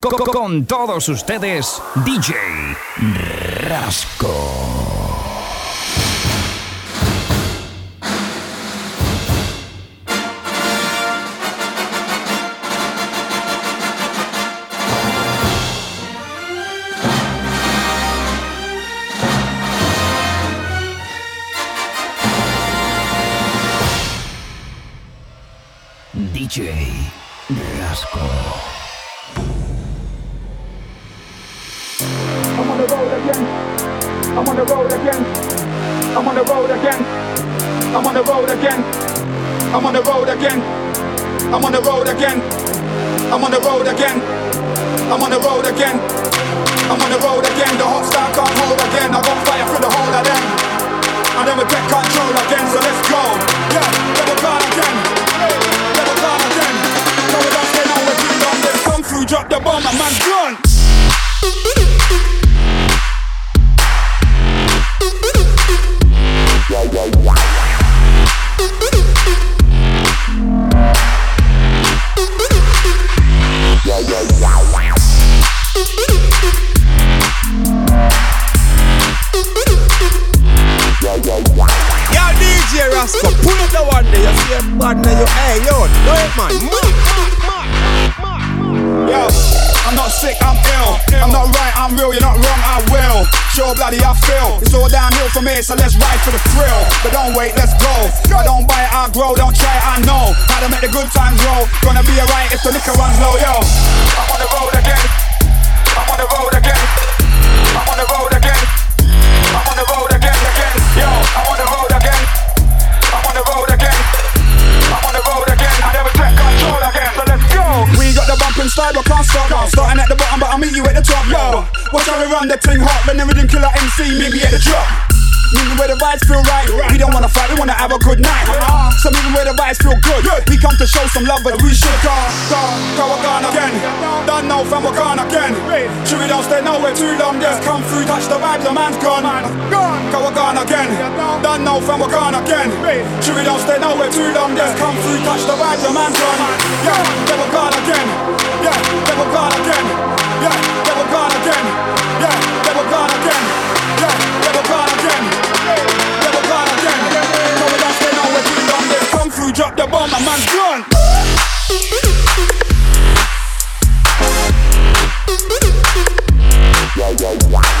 Con todos ustedes, DJ Rasco. DJ Rasco. The road again. I'm on the road again. I'm on the road again. I'm on the road again. I'm on the road again. I'm on the road again. I'm on the road again. I'm on the road again. The hot star can't hold again. I got fire through the whole of them. Then we take control again. So let's go. Yeah, it burn again. It burn again. No, we don't stay now. We're too long. Come through. Drop the bomb. A man's gone. So let's ride for the thrill. But don't wait, let's go. I don't buy it, I grow. Don't try it, I know how to make the good times roll. Gonna be alright if the liquor runs low, yo. I'm on the road again. I'm on the road again. I'm on the road again. I'm on the road again, again. Yo, I'm on the road again. I'm on the road again. I'm on the road again. I never take control again. So let's go. We got the bumping style, but can't stop. Starting at the bottom, but I'll meet you at the top. Yo, watch how we run the thing hot. When everything killer MC, meet me at the drop. Meet me where the vibes feel right. We don't wanna fight, we wanna have a good night. So meet me where the vibes feel good. We come to show some love, but we should go, go, go again again. Don't know fam, we're gone again. Sure we don't stay nowhere too long. Just come through, touch the vibes, the man's gone. Go again again. Don't know fam, we're gone again. Sure we don't stay nowhere too long. Just come through, touch the vibes, the man's gone. Yeah, were gone again. Yeah, they were gone again. Yeah, they were gone again. drop the bomb, my man's gone. Yeah, yeah, yeah.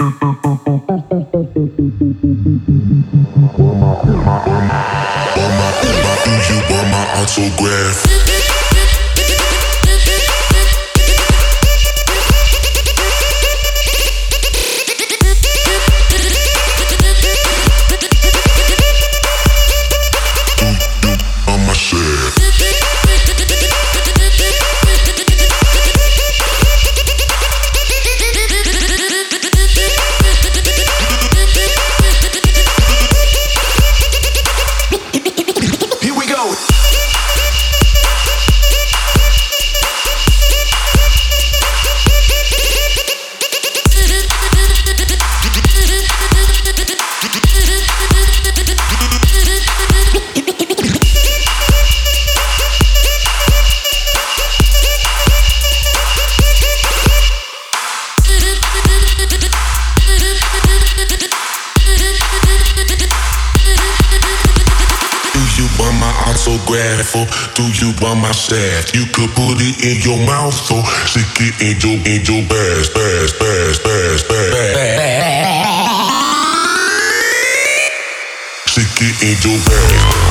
Bomba, bomba, bomba, bomba, bomba, bomba, bomba, your mouth so she get in your in your ass, ass, ass, ass, ass. She get in your ass.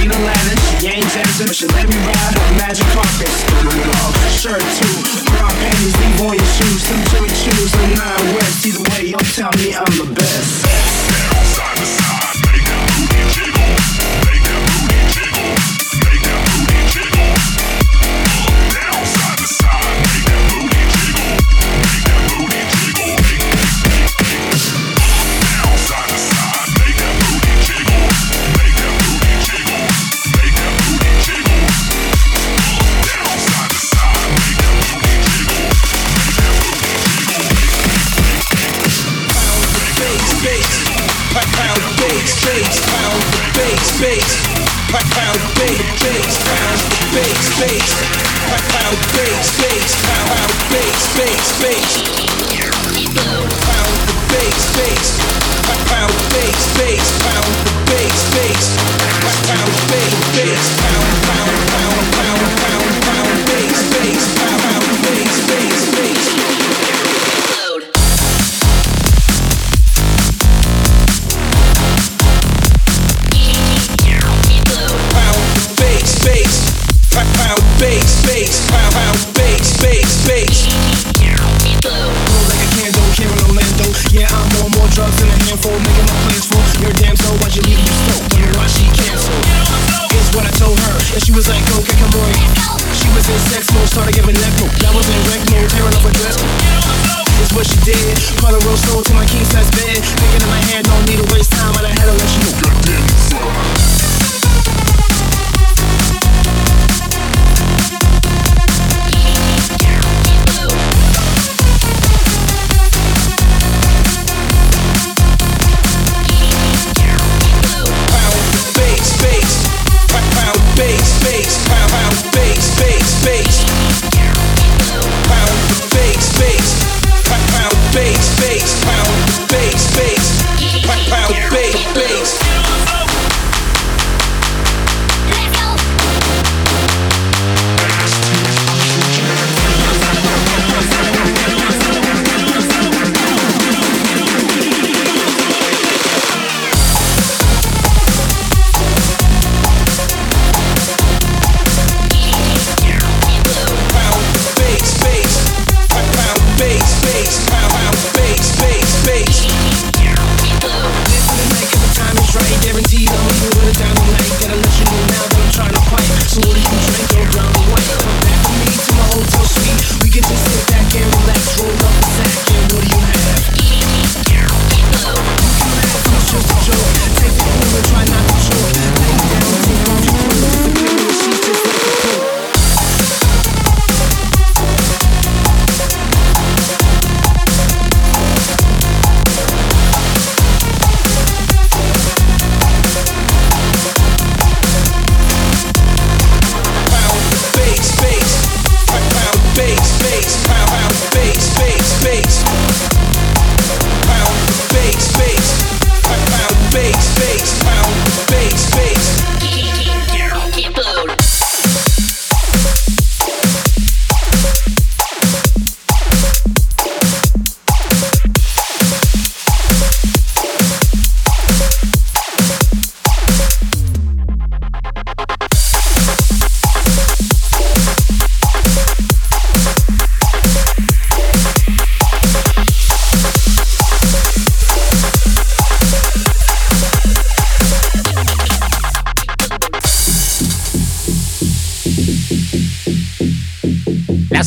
ain't Aladdin, you ain't dancing, but you let me ride on magic carpet. Shirt too, brown panties, leave on your shoes, some Jimmy Choos, and nine west. Either way, you'll tell me I'm the best. Side to side.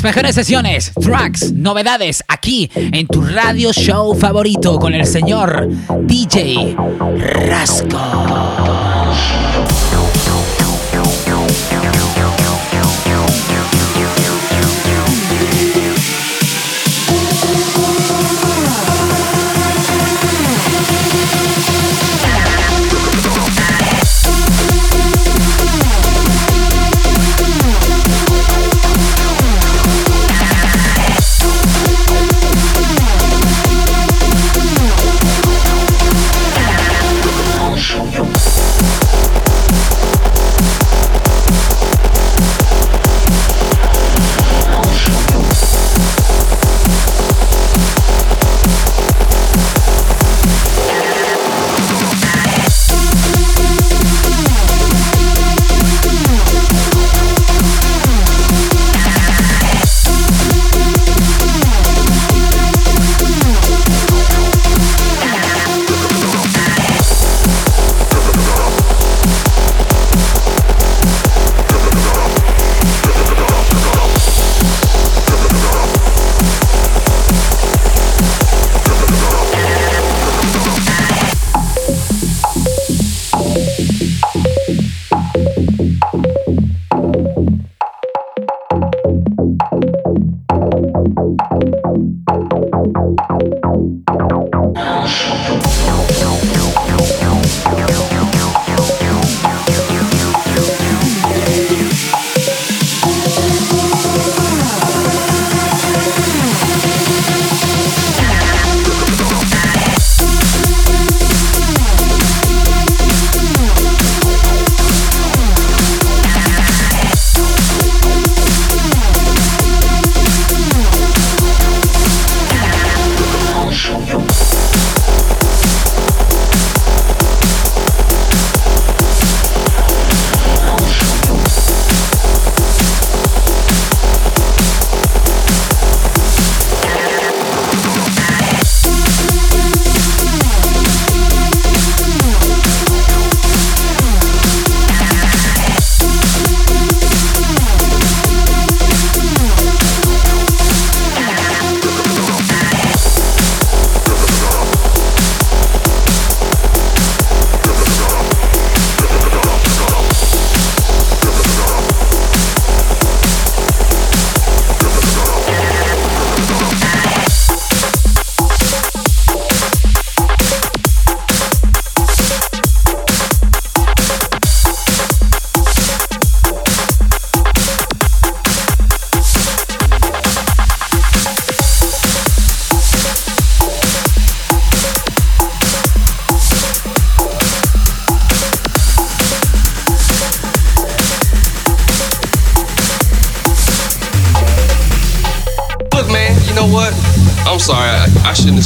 Mejores sesiones, tracks, novedades aquí en tu radio show favorito con el señor DJ Rasco.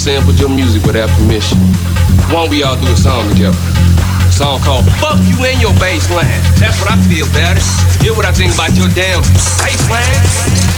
sampled your music without permission. One, we all do a song together. A song called Fuck You and Your Bassline. That's what I feel about it. Hear what I think about your damn bassline.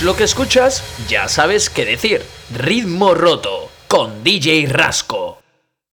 Preguntan qué es lo que escuchas, ya sabes qué decir. Ritmo roto con DJ Rasco.